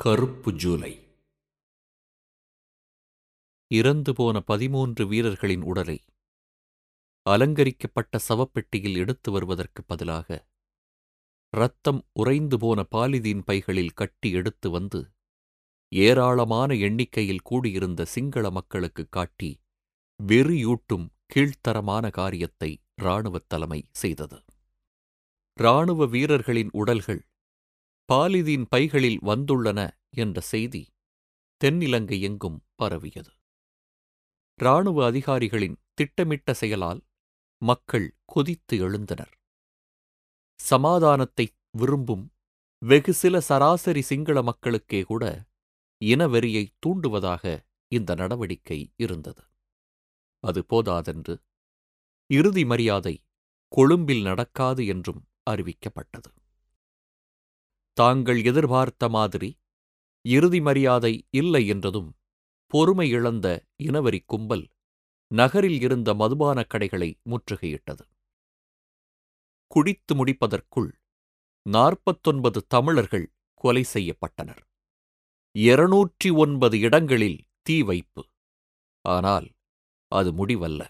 கருப்பு ஜூலை. இறந்து போன பதிமூன்று வீரர்களின் உடலை அலங்கரிக்கப்பட்ட சவப்பெட்டியில் எடுத்து வருவதற்கு பதிலாக இரத்தம் உறைந்து போன பாலிதீன் பைகளில் கட்டி எடுத்து வந்து ஏராளமான எண்ணிக்கையில் கூடியிருந்த சிங்கள மக்களுக்கு காட்டி வெறியூட்டும் கீழ்த்தரமான காரியத்தை இராணுவத் தலைமை செய்தது. இராணுவ வீரர்களின் உடல்கள் பாலிதீன் பைகளில் வந்துள்ளன என்ற செய்தி தென்னிலங்கை எங்கும் பரவியது. இராணுவ அதிகாரிகளின் திட்டமிட்ட செயலால் மக்கள் கொதித்து எழுந்தனர். சமாதானத்தை விரும்பும் வெகு சில சராசரி சிங்கள மக்களுக்கே கூட இனவெறியை தூண்டுவதாக இந்த நடவடிக்கை இருந்தது. அது போதாதென்று இறுதி மரியாதை கொழும்பில் நடக்காது என்றும் அறிவிக்கப்பட்டது. தாங்கள் எதிர்பார்த்த மாதிரி இறுதி மரியாதை இல்லை என்றதும் பொறுமை இழந்த இனவரி கும்பல் நகரில் இருந்த மதுபானக் கடைகளை முற்றுகையிட்டது. குடித்து முடிப்பதற்குள் நாற்பத்தொன்பது தமிழர்கள் கொலை செய்யப்பட்டனர். இருநூற்றி ஒன்பது இடங்களில் தீ வைப்பு. ஆனால் அது முடிவல்ல.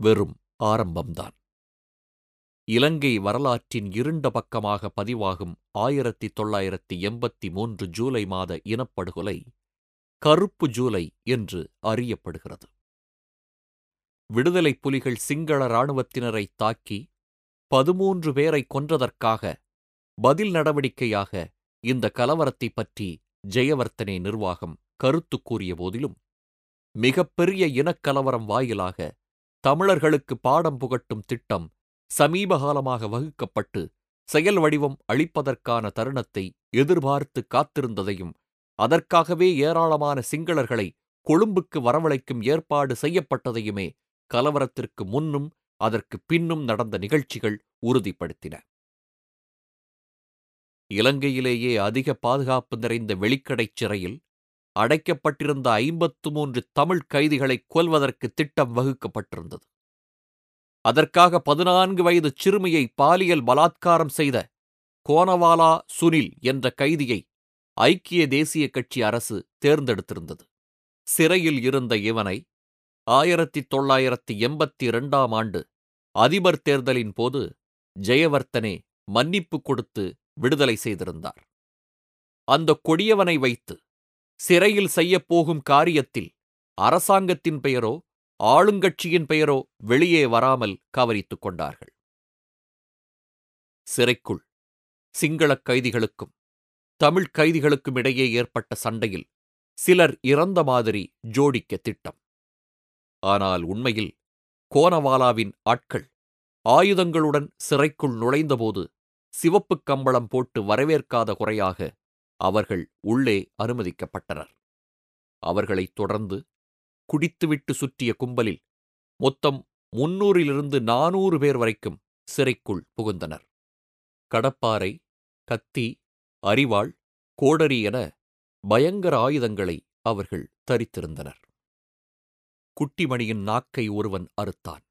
வெறும் ஆரம்பம்தான். இலங்கை வரலாற்றின் இருண்ட பக்கமாக பதிவாகும் ஆயிரத்தி தொள்ளாயிரத்தி எண்பத்தி மூன்று ஜூலை மாத இனப்படுகொலை கருப்பு ஜூலை என்று அறியப்படுகிறது. விடுதலைப் புலிகள் சிங்கள இராணுவத்தினரை தாக்கி பதிமூன்று பேரை கொன்றதற்காக பதில் நடவடிக்கையாக இந்த கலவரத்தைப் பற்றி ஜெயவர்த்தனே நிர்வாகம் கருத்து கூறிய போதிலும் மிகப்பெரிய இனக்கலவரம் வாயிலாக தமிழர்களுக்கு பாடம் புகட்டும் திட்டம் சமீபகாலமாக வகுக்கப்பட்டு செயல் வடிவம் அளிப்பதற்கான தருணத்தை எதிர்பார்த்து காத்திருந்ததையும் அதற்காகவே ஏராளமான சிங்களர்களை கொழும்புக்கு வரவழைக்கும் ஏற்பாடு செய்யப்பட்டதையுமே கலவரத்திற்கு முன்னும் அதற்கு பின்னும் நடந்த நிகழ்ச்சிகள் உறுதிப்படுத்தின. இலங்கையிலேயே அதிக பாதுகாப்பு நிறைந்த வெளிக்கடைச் சிறையில் அடைக்கப்பட்டிருந்த ஐம்பத்து மூன்று தமிழ் கைதிகளை கொல்வதற்கு திட்டம் வகுக்கப்பட்டிருந்தது. அதற்காக பதினான்கு வயது சிறுமியை பாலியல் பலாத்காரம் செய்த கோனவாலா சுனில் என்ற கைதியை ஐக்கிய தேசிய கட்சி அரசு தேர்ந்தெடுத்திருந்தது. சிறையில் இருந்த இவனை ஆயிரத்தி தொள்ளாயிரத்தி எண்பத்தி இரண்டாம் ஆண்டு அதிபர் தேர்தலின் போது ஜெயவர்த்தனே மன்னிப்பு கொடுத்து விடுதலை செய்திருந்தார். அந்த கொடியவனை வைத்து சிறையில் செய்யப்போகும் காரியத்தில் அரசாங்கத்தின் பெயரோ ஆளுங்கட்சியின் பெயரோ வெளியே வராமல் கவனித்துக் கொண்டார்கள். சிறைக்குள் சிங்களக் கைதிகளுக்கும் தமிழ் கைதிகளுக்கும் இடையே ஏற்பட்ட சண்டையில் சிலர் இறந்த மாதிரி ஜோடிக்க திட்டம். ஆனால் உண்மையில் கோனவாலாவின் ஆட்கள் ஆயுதங்களுடன் சிறைக்குள் நுழைந்தபோது சிவப்புக் கம்பளம் போட்டு வரவேற்காத குறையாக அவர்கள் உள்ளே அனுமதிக்கப்பட்டனர். அவர்களைத் தொடர்ந்து குடித்துவிட்டு சுற்றிய கும்பலில் மொத்தம் முன்னூறிலிருந்து நானூறு பேர் வரைக்கும் சிறைக்குள் புகுந்தனர். கடப்பாரை கத்தி அரிவாள் கோடரி என பயங்கர ஆயுதங்களை அவர்கள் தரித்திருந்தனர். குட்டிமணியின் நாக்கை ஒருவன் அறுத்தான்.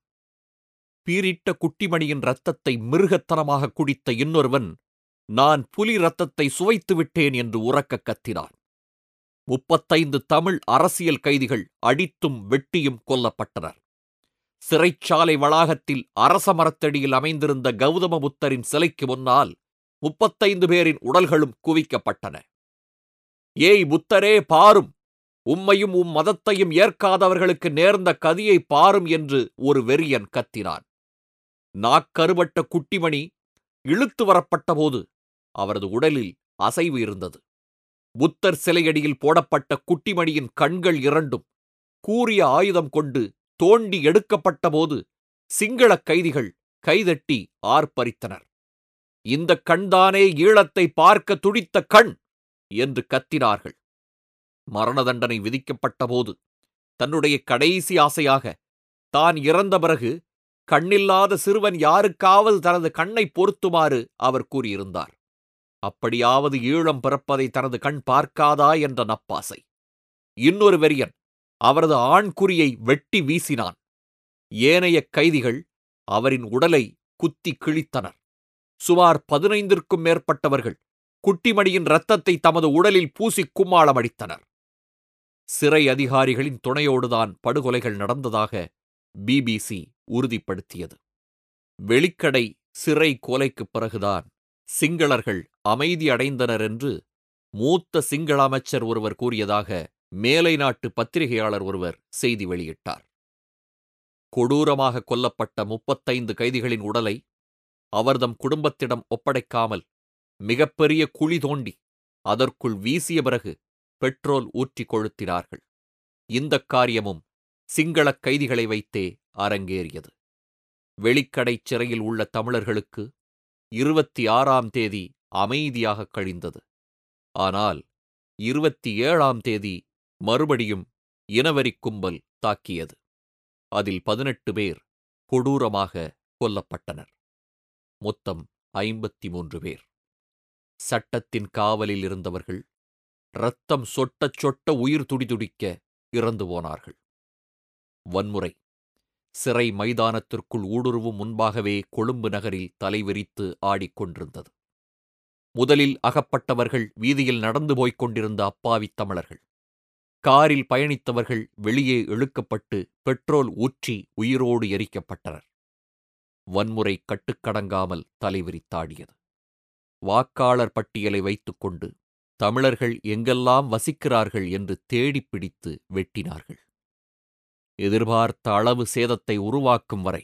பீரிட்ட குட்டிமணியின் இரத்தத்தை மிருகத்தனமாக குடித்த இன்னொருவன் நான் புலி ரத்தத்தை சுவைத்து விட்டேன் என்று உறக்கக் கத்தினான். முப்பத்தைந்து தமிழ் அரசியல் கைதிகள் அடித்தும் வெட்டியும் கொல்லப்பட்டனர். சிறைச்சாலை வளாகத்தில் அரச மரத்தடியில் அமைந்திருந்த கௌதம புத்தரின் சிலைக்கு முன்னால் முப்பத்தைந்து பேரின் உடல்களும் குவிக்கப்பட்டன. ஏய் புத்தரே பாரும்! உம்மையும் உம் மதத்தையும் ஏற்காதவர்களுக்கு நேர்ந்த கதியை பாரும் என்று ஒரு வெறியன் கத்தினான். நாக்கருவட்ட குட்டிமணி இழுத்து வரப்பட்டபோது அவரது உடலில் அசைவு இருந்தது. புத்தர் சிலையடியில் போடப்பட்ட குட்டிமணியின் கண்கள் இரண்டும் கூறிய ஆயுதம் கொண்டு தோண்டி எடுக்கப்பட்டபோது சிங்களக் கைதிகள் கைதட்டி ஆர்ப்பரித்தனர். இந்த கண்தானே ஈழத்தை பார்க்க துடித்த கண்! என்று கத்தினார்கள். மரண தண்டனை விதிக்கப்பட்டபோது தன்னுடைய கடைசி ஆசையாக தான் இறந்த பிறகு கண்ணில்லாத சிறுவன் யாருக்காவது தனது கண்ணை பொருத்துமாறு அவர் கூறியிருந்தார். அப்படியாவது ஈழம் பிறப்பதை தனது கண் பார்க்காதா என்ற நப்பாசை. இன்னொரு வெறியன் அவரது ஆண்குறியை வெட்டி வீசினான். ஏனைய கைதிகள் அவரின் உடலை குத்தி கிழித்தனர். சுமார் பதினைந்திற்கும் மேற்பட்டவர்கள் குட்டிமணியின் இரத்தத்தை தமது உடலில் பூசி கும்மாளமடித்தனர். சிறை அதிகாரிகளின் துணையோடுதான் படுகொலைகள் நடந்ததாக பிபிசி உறுதிப்படுத்தியது. வெளிக்கடை சிறை கொலைக்குப் பிறகுதான் சிங்களர்கள் அமைதியடைந்தனர் என்று மூத்த சிங்கள அமைச்சர் ஒருவர் கூறியதாக மேலை நாட்டு பத்திரிகையாளர் ஒருவர் செய்தி வெளியிட்டார். கொடூரமாக கொல்லப்பட்ட முப்பத்தைந்து கைதிகளின் உடலை அவர்தம் குடும்பத்திடம் ஒப்படைக்காமல் மிகப்பெரிய குழி தோண்டி அதற்குள் வீசிய பிறகு பெட்ரோல் ஊற்றிக் கொளுத்தினார்கள். இந்தக் காரியமும் சிங்களக் கைதிகளை வைத்தே அரங்கேறியது. வெளிக்கடைச் சிறையில் உள்ள தமிழர்களுக்கு இருபத்தி ஆறாம் தேதி அமைதியாக கழிந்தது. ஆனால் இருபத்தி ஏழாம் தேதி மறுபடியும் இனவரிக் கும்பல் தாக்கியது. அதில் பதினெட்டு பேர் கொடூரமாக கொல்லப்பட்டனர். மொத்தம் ஐம்பத்தி மூன்று பேர். சட்டத்தின் காவலில் இருந்தவர்கள் இரத்தம் சொட்டச் சொட்ட உயிர் துடிதுடிக்க இறந்து போனார்கள். வன்முறை சிறை மைதானத்திற்குள் ஊடுருவும் முன்பாகவே கொழும்பு நகரில் தலைவிரித்து ஆடிக்கொண்டிருந்தது முதலில் அகப்பட்டவர்கள் வீதியில் நடந்து போய்க் கொண்டிருந்த அப்பாவித் தமிழர்கள். காரில் பயணித்தவர்கள் வெளியே இழுக்கப்பட்டு பெட்ரோல் ஊற்றி உயிரோடு எரிக்கப்பட்டனர். வன்முறை கட்டுக்கடங்காமல் தலைவிரித்தாடியது. வாக்காளர் பட்டியலை வைத்துக்கொண்டு தமிழர்கள் எங்கெல்லாம் வசிக்கிறார்கள் என்று தேடிப் பிடித்து வெட்டினார்கள். எதிர்பார்த்த அளவு சேதத்தை உருவாக்கும் வரை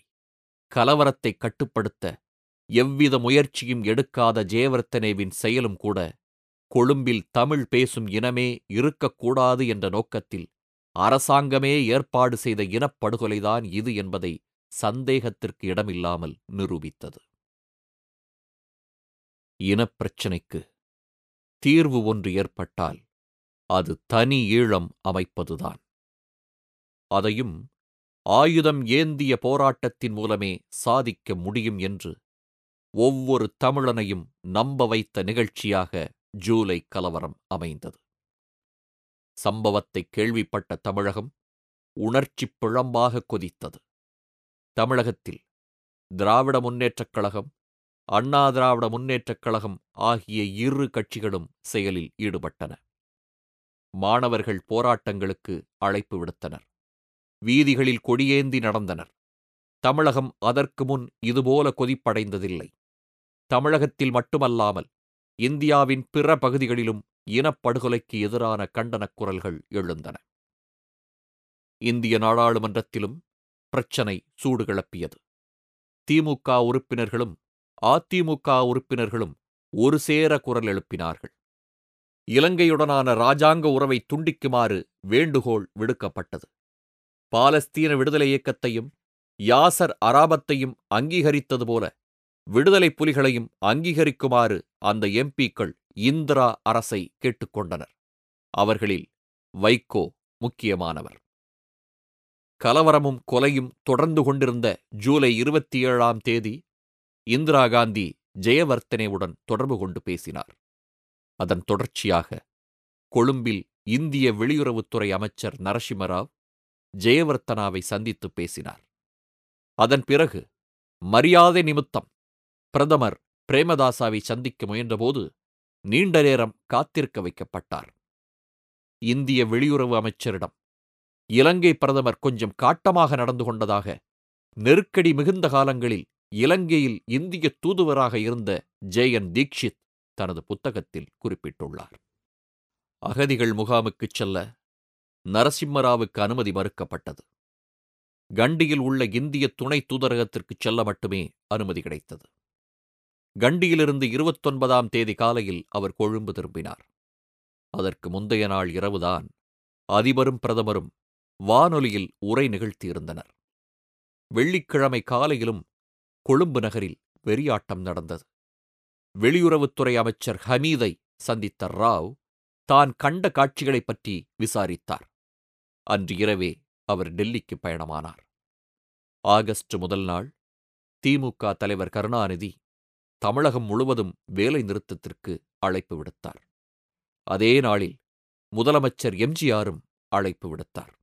கலவரத்தை கட்டுப்படுத்த எவ்வித முயற்சியும் எடுக்காத ஜெயவர்த்தனேவின் செயலும் கூட கொழும்பில் தமிழ் பேசும் இனமே இருக்கக்கூடாது என்ற நோக்கத்தில் அரசாங்கமே ஏற்பாடு செய்த இனப்படுகொலைதான் இது என்பதை சந்தேகத்திற்கு இடமில்லாமல் நிரூபித்தது. இனப்பிரச்சினைக்கு தீர்வு ஒன்று ஏற்பட்டால் அது தனி ஈழம் அமைப்பதுதான். அதையும் ஆயுதம் ஏந்திய போராட்டத்தின் மூலமே சாதிக்க முடியும் என்று ஒவ்வொரு தமிழனையும் நம்ப வைத்த நிகழ்ச்சியாக ஜூலை கலவரம் அமைந்தது. சம்பவத்தை கேள்விப்பட்ட தமிழகம் உணர்ச்சிப் பிழம்பாக கொதித்தது. தமிழகத்தில் திராவிட முன்னேற்றக் கழகம் அண்ணா திராவிட முன்னேற்றக் கழகம் ஆகிய இரு கட்சிகளும் செயலில் ஈடுபட்டன. மாணவர்கள் போராட்டங்களுக்கு அழைப்பு விடுத்தனர். வீதிகளில் கொடியேந்தி நடந்தனர். தமிழகம் அதற்கு முன் இதுபோல கொதிப்படைந்ததில்லை. தமிழகத்தில் மட்டுமல்லாமல் இந்தியாவின் பிற பகுதிகளிலும் இனப்படுகொலைக்கு எதிரான கண்டனக் குரல்கள் எழுந்தன. இந்திய நாடாளுமன்றத்திலும் பிரச்சனை சூடு கிளப்பியது. திமுக உறுப்பினர்களும் அதிமுக உறுப்பினர்களும் ஒரு சேர குரல் எழுப்பினார்கள். இலங்கையுடனான ராஜாங்க உறவை துண்டிக்குமாறு வேண்டுகோள் விடுக்கப்பட்டது. பாலஸ்தீன விடுதலை இயக்கத்தையும் யாசர் அராபத்தையும் அங்கீகரித்தது போல விடுதலை புலிகளையும் அங்கீகரிக்குமாறு அந்த எம்பிக்கள் இந்திரா அரசை கேட்டுக்கொண்டனர். அவர்களில் வைகோ முக்கியமானவர். கலவரமும் கொலையும் தொடர்ந்து கொண்டிருந்த ஜூலை இருபத்தி ஏழாம் தேதி இந்திரா காந்தி ஜெயவர்த்தனேவுடன் தொடர்பு கொண்டு பேசினார். அதன் தொடர்ச்சியாக கொழும்பில் இந்திய வெளியுறவுத்துறை அமைச்சர் நரசிம்மராவ் ஜெயவர்த்தனாவை சந்தித்து பேசினார். அதன் பிறகு மரியாதை நிமித்தம் பிரதமர் பிரேமதாசாவை சந்திக்க முயன்றபோது நீண்ட நேரம் காத்திருக்க வைக்கப்பட்டார். இந்திய வெளியுறவு அமைச்சரிடம் இலங்கை பிரதமர் கொஞ்சம் காட்டமாக நடந்து கொண்டதாக நெருக்கடி மிகுந்த காலங்களில் இலங்கையில் இந்திய தூதுவராக இருந்த ஜெயன் தீக்ஷித் தனது புத்தகத்தில் குறிப்பிட்டுள்ளார். அகதிகள் முகாமுக்குச் செல்ல நரசிம்மராவுக்கு அனுமதி மறுக்கப்பட்டது. கண்டியில் உள்ள இந்திய துணை தூதரகத்திற்குச் செல்ல மட்டுமே அனுமதி கிடைத்தது. கண்டியிலிருந்து இருபத்தொன்பதாம் தேதி காலையில் அவர் கொழும்பு திரும்பினார். அதற்கு முந்தைய நாள் இரவுதான் அதிபரும் பிரதமரும் வானொலியில் உரை நிகழ்த்தியிருந்தனர். வெள்ளிக்கிழமை காலையிலும் கொழும்பு நகரில் வெறியாட்டம் நடந்தது. வெளியுறவுத்துறை அமைச்சர் ஹமீதை சந்தித்த ராவ் தான் கண்ட காட்சிகளைப் பற்றி விசாரித்தார். அன்று இரவே அவர் டெல்லிக்கு பயணமானார். ஆகஸ்ட் முதல் நாள் திமுக தலைவர் கருணாநிதி தமிழகம் முழுவதும் வேலை நிறுத்தத்திற்கு அழைப்பு விடுத்தார். அதே நாளில் முதலமைச்சர் எம்ஜிஆரும் அழைப்பு விடுத்தார்.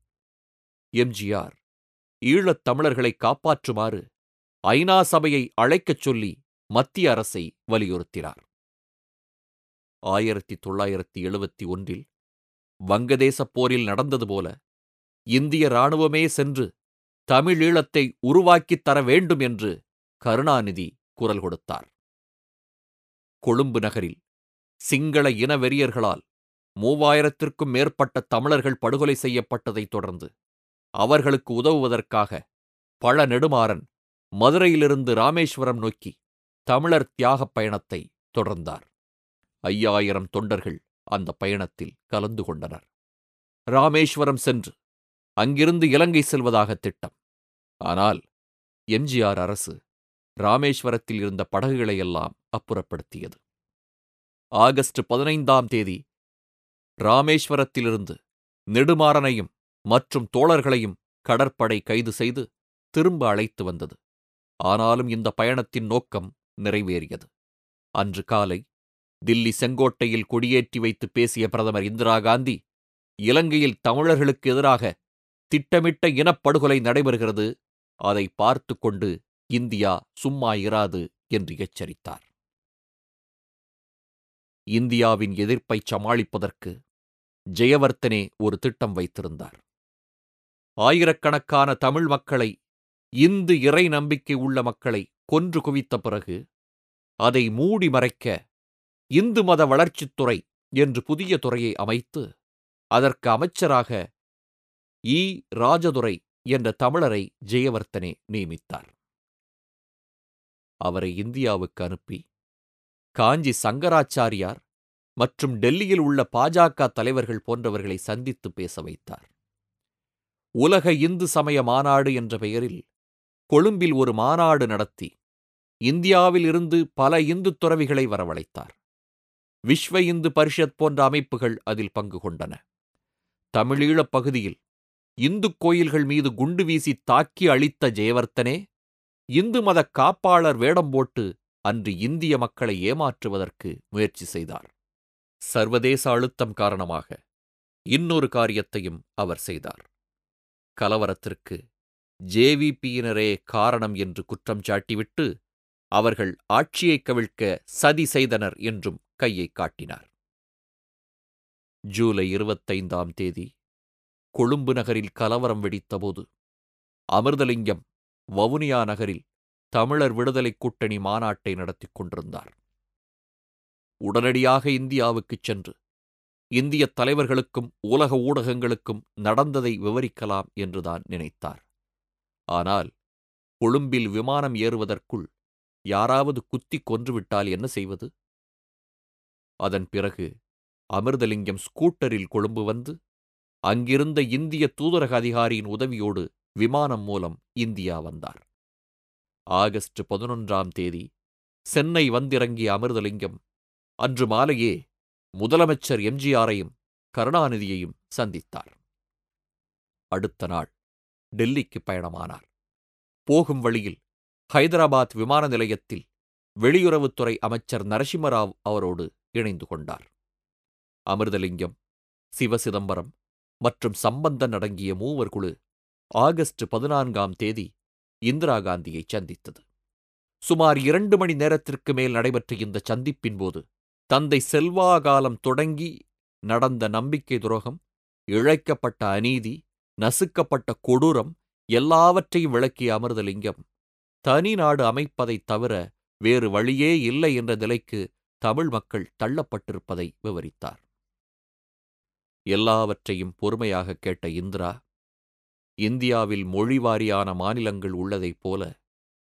எம்ஜிஆர் ஈழத் தமிழர்களை காப்பாற்றுமாறு ஐநா சபையை அழைக்கச் சொல்லி மத்திய அரசை வலியுறுத்தினார். ஆயிரத்தி தொள்ளாயிரத்தி எழுபத்தி ஒன்றில் வங்கதேசப் போரில் நடந்தது போல இந்திய இராணுவமே சென்று தமிழீழத்தை உருவாக்கித் தர வேண்டும் என்று கருணாநிதி குரல் கொடுத்தார். கொழும்பு நகரில் சிங்கள இனவெறியர்களால் மூவாயிரத்திற்கும் மேற்பட்ட தமிழர்கள் படுகொலை செய்யப்பட்டதைத் தொடர்ந்து அவர்களுக்கு உதவுவதற்காக பழ நெடுமாறன் மதுரையிலிருந்து ராமேஸ்வரம் நோக்கி தமிழர் தியாகப் பயணத்தை தொடர்ந்தார். ஐயாயிரம் தொண்டர்கள் அந்த பயணத்தில் கலந்து கொண்டனர். ராமேஸ்வரம் சென்று அங்கிருந்து இலங்கை செல்வதாக திட்டம். ஆனால் எம்ஜிஆர் அரசு ராமேஸ்வரத்தில் இருந்த படகுகளையெல்லாம் அப்புறப்படுத்தியது. ஆகஸ்ட் பதினைந்தாம் தேதி ராமேஸ்வரத்திலிருந்து நெடுமாறனையும் மற்றும் தோழர்களையும் கடற்படை கைது செய்து திரும்ப அழைத்து வந்தது. ஆனாலும் இந்த பயணத்தின் நோக்கம் நிறைவேறியது. அன்று காலை தில்லி செங்கோட்டையில் கொடியேற்றி வைத்து பேசிய பிரதமர் இந்திரா காந்தி இலங்கையில் தமிழர்களுக்கு எதிராக திட்டமிட்ட இனப்படுகொலை நடைபெறுகிறது. அதை பார்த்து கொண்டு இந்தியா சும்மா இராது என்று எச்சரித்தார். இந்தியாவின் எதிர்ப்பை சமாளிப்பதற்கு ஜெயவர்த்தனே ஒரு திட்டம் வைத்திருந்தார். ஆயிரக்கணக்கான தமிழ் மக்களை இந்து இறை நம்பிக்கை உள்ள மக்களை கொன்று குவித்த பிறகு அதை மூடி மறைக்க இந்து மத வளர்ச்சித்துறை என்று புதிய துறையை அமைத்து அதற்கு அமைச்சராக இ. ராஜதுரை என்ற தமிழரை ஜெயவர்த்தனே நியமித்தார். அவரை இந்தியாவுக்கு அனுப்பி காஞ்சி சங்கராச்சாரியார் மற்றும் டெல்லியில் உள்ள பாஜக தலைவர்கள் போன்றவர்களை சந்தித்து பேச வைத்தார். உலக இந்து சமய மாநாடு என்ற பெயரில் கொழும்பில் ஒரு மாநாடு நடத்தி இந்தியாவில் இருந்து பல இந்து துறவிகளை வரவழைத்தார். விஸ்வ இந்து பரிஷத் போன்ற அமைப்புகள் அதில் பங்கு கொண்டன. தமிழீழப் பகுதியில் இந்து கோயில்கள் மீது குண்டு வீசி தாக்கி அழித்த ஜெயவர்த்தனே இந்து மத காப்பாளர் வேடம் போட்டு அன்று இந்திய மக்களை ஏமாற்றுவதற்கு முயற்சி செய்தார். சர்வதேச அழுத்தம் காரணமாக இன்னொரு காரியத்தையும் அவர் செய்தார். கலவரத்திற்கு ஜேவிபியினரே காரணம் என்று குற்றம் சாட்டிவிட்டு அவர்கள் ஆட்சியை கவிழ்க்க சதி செய்தனர் என்றும் கையை காட்டினார். ஜூலை இருபத்தைந்தாம் தேதி கொழும்பு நகரில் கலவரம் வெடித்தபோது அமிர்தலிங்கம் வவுனியா நகரில் தமிழர் விடுதலைக் கூட்டணி மாநாட்டை நடத்திக் கொண்டிருந்தார். உடனடியாக இந்தியாவுக்குச் சென்று இந்திய தலைவர்களுக்கும் உலக ஊடகங்களுக்கும் நடந்ததை விவரிக்கலாம் என்றுதான் நினைத்தார். ஆனால் கொழும்பில் விமானம் ஏறுவதற்குள் யாராவது குத்திக் கொன்றுவிட்டால் என்ன செய்வது? அதன் பிறகு அமிர்தலிங்கம் ஸ்கூட்டரில் கொழும்பு வந்து அங்கிருந்த இந்திய தூதரக அதிகாரியின் உதவியோடு விமானம் மூலம் இந்தியா வந்தார். ஆகஸ்ட் பதினொன்றாம் தேதி சென்னை வந்திறங்கிய அமிர்தலிங்கம் அன்று மாலையே முதலமைச்சர் எம்ஜிஆரையும் கருணாநிதியையும் சந்தித்தார். அடுத்த நாள் டெல்லிக்கு பயணமானார். போகும் வழியில் ஹைதராபாத் விமான நிலையத்தில் வெளியுறவுத்துறை அமைச்சர் நரசிம்மராவ் அவரோடு இணைந்து கொண்டார். அமிர்தலிங்கம் சிவசிதம்பரம் மற்றும் சம்பந்தன் அடங்கிய மூவர் குழு ஆகஸ்ட் பதினான்காம் தேதி இந்திரா காந்தியை சந்தித்தது. சுமார் இரண்டு மணி நேரத்திற்கு மேல் நடைபெற்ற இந்த சந்திப்பின் போது தந்தை செல்வா காலம் தொடங்கி நடந்த நம்பிக்கை துரோகம் இழைக்கப்பட்ட அநீதி நசுக்கப்பட்ட கொடூரம் எல்லாவற்றையும் விளக்கிய அமிர்தலிங்கம் தனி நாடு அமைப்பதைத் தவிர வேறு வழியே இல்லை என்ற நிலைக்கு தமிழ் மக்கள் தள்ளப்பட்டிருப்பதை விவரித்தார். எல்லாவற்றையும் பொறுமையாக கேட்ட இந்திரா இந்தியாவில் மொழிவாரியான மாநிலங்கள் உள்ளதைப் போல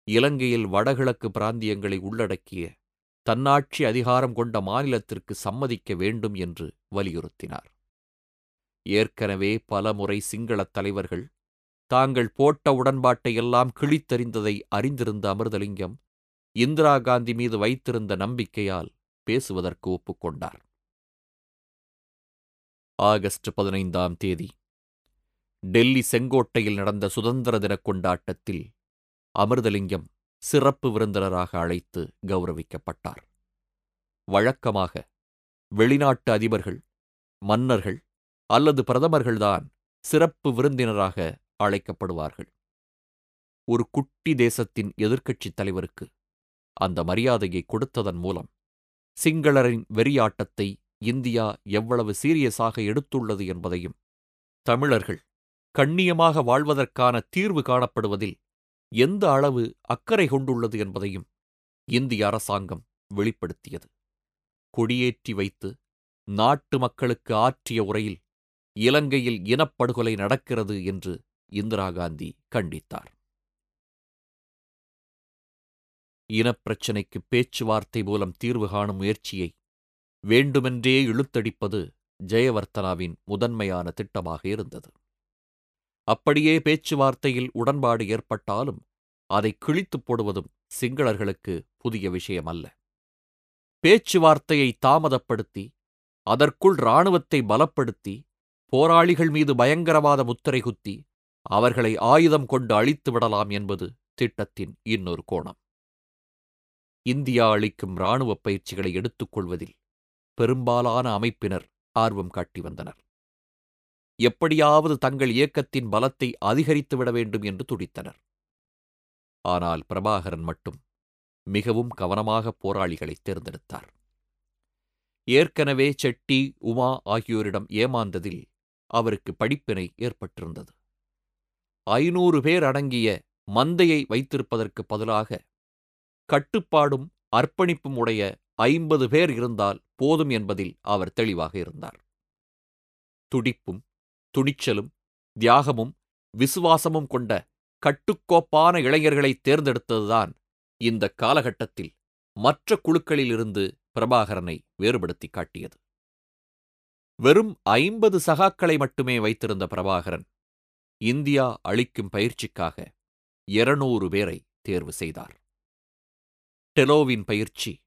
இலங்கையில் வடகிழக்கு பிராந்தியங்களை உள்ளடக்கிய தன்னாட்சி அதிகாரம் கொண்ட மாநிலத்திற்கு சம்மதிக்க வேண்டும் என்று வலியுறுத்தினார். ஏற்கனவே பலமுறை சிங்களத் தலைவர்கள் தாங்கள் போட்ட உடன்பாட்டை எல்லாம் கிழித்தறிந்ததை அறிந்திருந்த அமிர்தலிங்கம் இந்திரா காந்தி மீது வைத்திருந்த நம்பிக்கையால் பேசுவதற்கு ஒப்புக்கொண்டார் ஆகஸ்ட் பதினைந்தாம் தேதி. டெல்லி செங்கோட்டையில் நடந்த சுதந்திர தினக் கொண்டாட்டத்தில் அமிர்தலிங்கம் சிறப்பு விருந்தினராக அழைத்து கௌரவிக்கப்பட்டார். வழக்கமாக வெளிநாட்டு அதிபர்கள் மன்னர்கள் அல்லது பிரதமர்கள்தான் சிறப்பு விருந்தினராக அழைக்கப்படுவார்கள். ஒரு குட்டி தேசத்தின் எதிர்க்கட்சித் தலைவருக்கு அந்த மரியாதையை கொடுத்ததன் மூலம் சிங்களரின் வெறியாட்டத்தை இந்தியா எவ்வளவு சீரியஸாக எடுத்துள்ளது என்பதையும் தமிழர்கள் கண்ணியமாக வாழ்வதற்கான தீர்வு காணப்படுவதில் எந்த அளவு அக்கறை கொண்டுள்ளது என்பதையும் இந்திய அரசாங்கம் வெளிப்படுத்தியது. கொடியேற்றி வைத்து நாட்டு மக்களுக்கு ஆற்றிய உரையில் இலங்கையில் இனப்படுகொலை நடக்கிறது என்று இந்திரா காந்தி கண்டித்தார். இனப்பிரச்சினைக்கு பேச்சுவார்த்தை மூலம் தீர்வு காணும் முயற்சியை வேண்டுமென்றே இழுத்தடிப்பது ஜெயவர்த்தனாவின் முதன்மையான திட்டமாக இருந்தது. அப்படியே பேச்சுவார்த்தையில் உடன்பாடு ஏற்பட்டாலும் அதை கிழித்துப் போடுவதும் சிங்களர்களுக்கு புதிய விஷயமல்ல. பேச்சுவார்த்தையை தாமதப்படுத்தி அதற்குள் இராணுவத்தை பலப்படுத்தி போராளிகள் மீது பயங்கரவாத முத்திரை குத்தி அவர்களை ஆயுதம் கொண்டு அழித்து விடலாம் என்பது திட்டத்தின் இன்னொரு கோணம். இந்தியா அளிக்கும் இராணுவப் பயிற்சிகளை எடுத்துக்கொள்வதில் பெரும்பாலான அமைப்பினர் ஆர்வம் காட்டி வந்தனர். எப்படியாவது தங்கள் இயக்கத்தின் பலத்தை அதிகரித்துவிட வேண்டும் என்று துடித்தனர். ஆனால் பிரபாகரன் மட்டும் மிகவும் கவனமாக போராளிகளை தேர்ந்தெடுத்தார். ஏற்கனவே செட்டி உமா ஆகியோரிடம் ஏமாந்ததில் அவருக்கு படிப்பினை ஏற்பட்டிருந்தது. ஐநூறு பேர் அடங்கிய மந்தையை வைத்திருப்பதற்கு பதிலாக கட்டுப்பாடும் அர்ப்பணிப்பும் உடைய ஐம்பது பேர் இருந்தால் போதும் என்பதில் அவர் தெளிவாக இருந்தார். துடிப்பும் துணிச்சலும் தியாகமும் விசுவாசமும் கொண்ட கட்டுக்கோப்பான இளைஞர்களை தேர்ந்தெடுத்ததுதான் இந்த காலகட்டத்தில் மற்ற குழுக்களிலிருந்து பிரபாகரனை வேறுபடுத்தி காட்டியது. வெறும் ஐம்பது சகாக்களை மட்டுமே வைத்திருந்த பிரபாகரன் இந்தியா அளிக்கும் பயிற்சிக்காக இருநூறு பேரை தேர்வு செய்தார். டெலோவின் பயிற்சி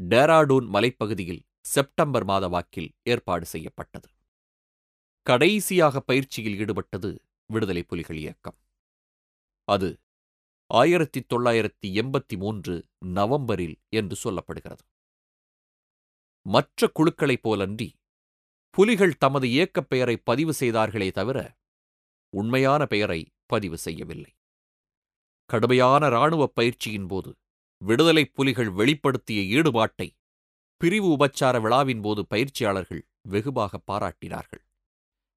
டேராடூன் மலைப்பகுதியில் செப்டம்பர் மாத வாக்கில் ஏற்பாடு செய்யப்பட்டது. கடைசியாக பயிற்சியில் ஈடுபட்டது விடுதலை புலிகள் இயக்கம். அது ஆயிரத்தி தொள்ளாயிரத்தி எண்பத்தி மூன்று நவம்பரில் என்று சொல்லப்படுகிறது. மற்ற குழுக்களைப் போலன்றி புலிகள் தமது இயக்கப் பெயரை பதிவு செய்தார்களே தவிர உண்மையான பெயரை பதிவு செய்யவில்லை. கடுமையான இராணுவப் பயிற்சியின் போது விடுதலைப் புலிகள் வெளிப்படுத்திய ஈடுபாட்டை பிரிவு உபச்சார விழாவின் போது பயிற்சியாளர்கள் வெகுவாக பாராட்டினார்கள்.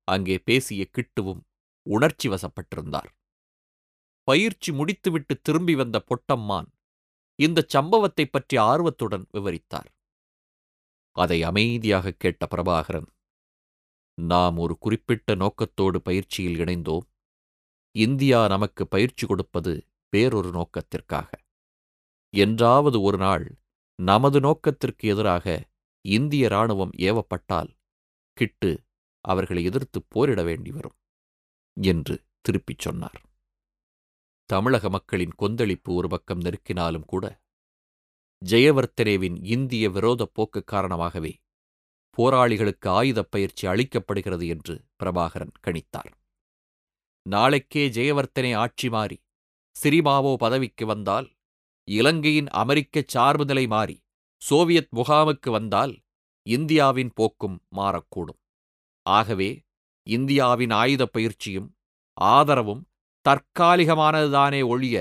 அங்கே பேசிய கிட்டுவும் உணர்ச்சி வசப்பட்டிருந்தார். பயிற்சி முடித்துவிட்டு திரும்பி வந்த பொட்டம்மான் இந்தச் சம்பவத்தைப் பற்றி ஆர்வத்துடன் விவரித்தார். அதை அமைதியாக கேட்ட பிரபாகரன் நாம் ஒரு குறிப்பிட்ட நோக்கத்தோடு பயிற்சியில் இணைந்தோம். இந்தியா நமக்கு பயிற்சி கொடுப்பது வேறொரு நோக்கத்திற்காக. என்றாவது ஒரு நாள் நமது நோக்கத்திற்கு எதிராக இந்திய இராணுவம் ஏவப்பட்டால் கிட்டு அவர்களை எதிர்த்து போரிட வேண்டி வரும் என்று திருப்பிச் சொன்னார். தமிழக மக்களின் கொந்தளிப்பு ஒரு பக்கம் நெருக்கினாலும் கூட ஜெயவர்த்தனேவின் இந்திய விரோதப் போக்கு காரணமாகவே போராளிகளுக்கு ஆயுதப் பயிற்சி அளிக்கப்படுகிறது என்று பிரபாகரன் கணித்தார். நாளைக்கே ஜெயவர்த்தனே ஆட்சி மாறி சிரிமாவோ பதவிக்கு வந்தால் இலங்கையின் அமெரிக்கச் சார்புநிலை மாறி சோவியத் முகாமுக்கு வந்தால் இந்தியாவின் போக்கும் மாறக்கூடும். ஆகவே இந்தியாவின் ஆயுதப் பயிற்சியும் ஆதரவும் தற்காலிகமானதுதானே ஒழிய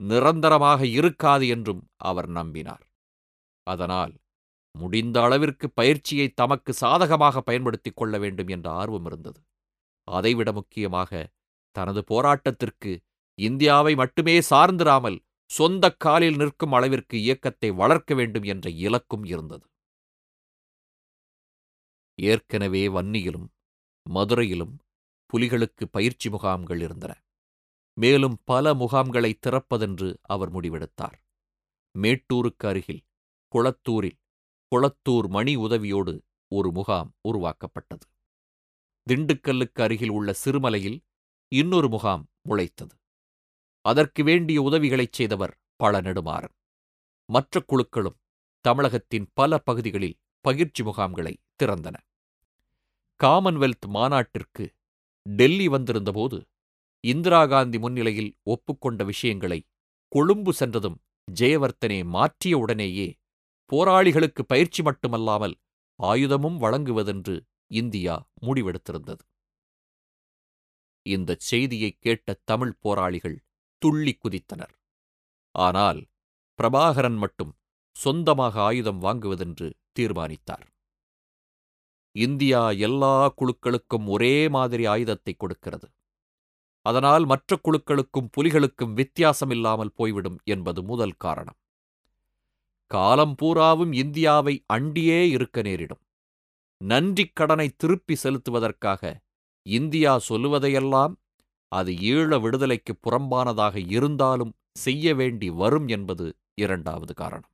நிரந்தரமாக இருக்காது என்றும் அவர் நம்பினார். அதனால் முடிந்த அளவிற்கு பயிற்சியை தமக்கு சாதகமாக பயன்படுத்திக் கொள்ள வேண்டும் என்ற ஆர்வம் இருந்தது. அதைவிட முக்கியமாக தனது போராட்டத்திற்கு இந்தியாவை மட்டுமே சார்ந்திராமல் சொந்த காலில் நிற்கும் அளவிற்கு இயக்கத்தை வளர்க்க வேண்டும் என்ற இலக்கும் இருந்தது. ஏற்கனவே வன்னியிலும் மதுரையிலும் புலிகளுக்கு பயிற்சி முகாம்கள் இருந்தன. மேலும் பல முகாம்களை திறப்பதென்று அவர் முடிவெடுத்தார். மேட்டூருக்கு அருகில் குளத்தூரில் குளத்தூர் மணி உதவியோடு ஒரு முகாம் உருவாக்கப்பட்டது. திண்டுக்கல்லுக்கு அருகில் உள்ள சிறுமலையில் இன்னொரு முகாம் முளைத்தது. அதற்கு வேண்டிய உதவிகளைச் செய்தவர் பல நெடுமாறன் மற்ற குழுக்களும் தமிழகத்தின் பல பகுதிகளில் பயிற்சி முகாம்களை திறந்தன. காமன்வெல்த் மாநாட்டிற்கு டெல்லி வந்திருந்தபோது இந்திரா காந்தி முன்னிலையில் ஒப்புக்கொண்ட விஷயங்களை கொழும்பு சென்றதும் ஜெயவர்த்தனே மாற்றிய உடனேயே போராளிகளுக்கு பயிற்சி மட்டுமல்லாமல் ஆயுதமும் வழங்குவதென்று இந்தியா முடிவெடுத்திருந்தது. இந்தச் செய்தியைக் கேட்ட தமிழ் போராளிகள் துள்ளி குதித்தனர். ஆனால் பிரபாகரன் மட்டும் சொந்தமாக ஆயுதம் வாங்குவதென்று தீர்மானித்தார். இந்தியா எல்லா குழுக்களுக்கும் ஒரே மாதிரி ஆயுதத்தை கொடுக்கிறது. அதனால் மற்ற குழுக்களுக்கும் புலிகளுக்கும் வித்தியாசமில்லாமல் போய்விடும் என்பது முதல் காரணம். காலம் பூராவும் இந்தியாவை அண்டியே இருக்க நேரிடும். நன்றிக் கடனை திருப்பி செலுத்துவதற்காக இந்தியா சொல்லுவதையெல்லாம் அது ஈழ விடுதலைக்கு புறம்பானதாக இருந்தாலும் செய்ய வேண்டி வரும் என்பது இரண்டாவது காரணம்.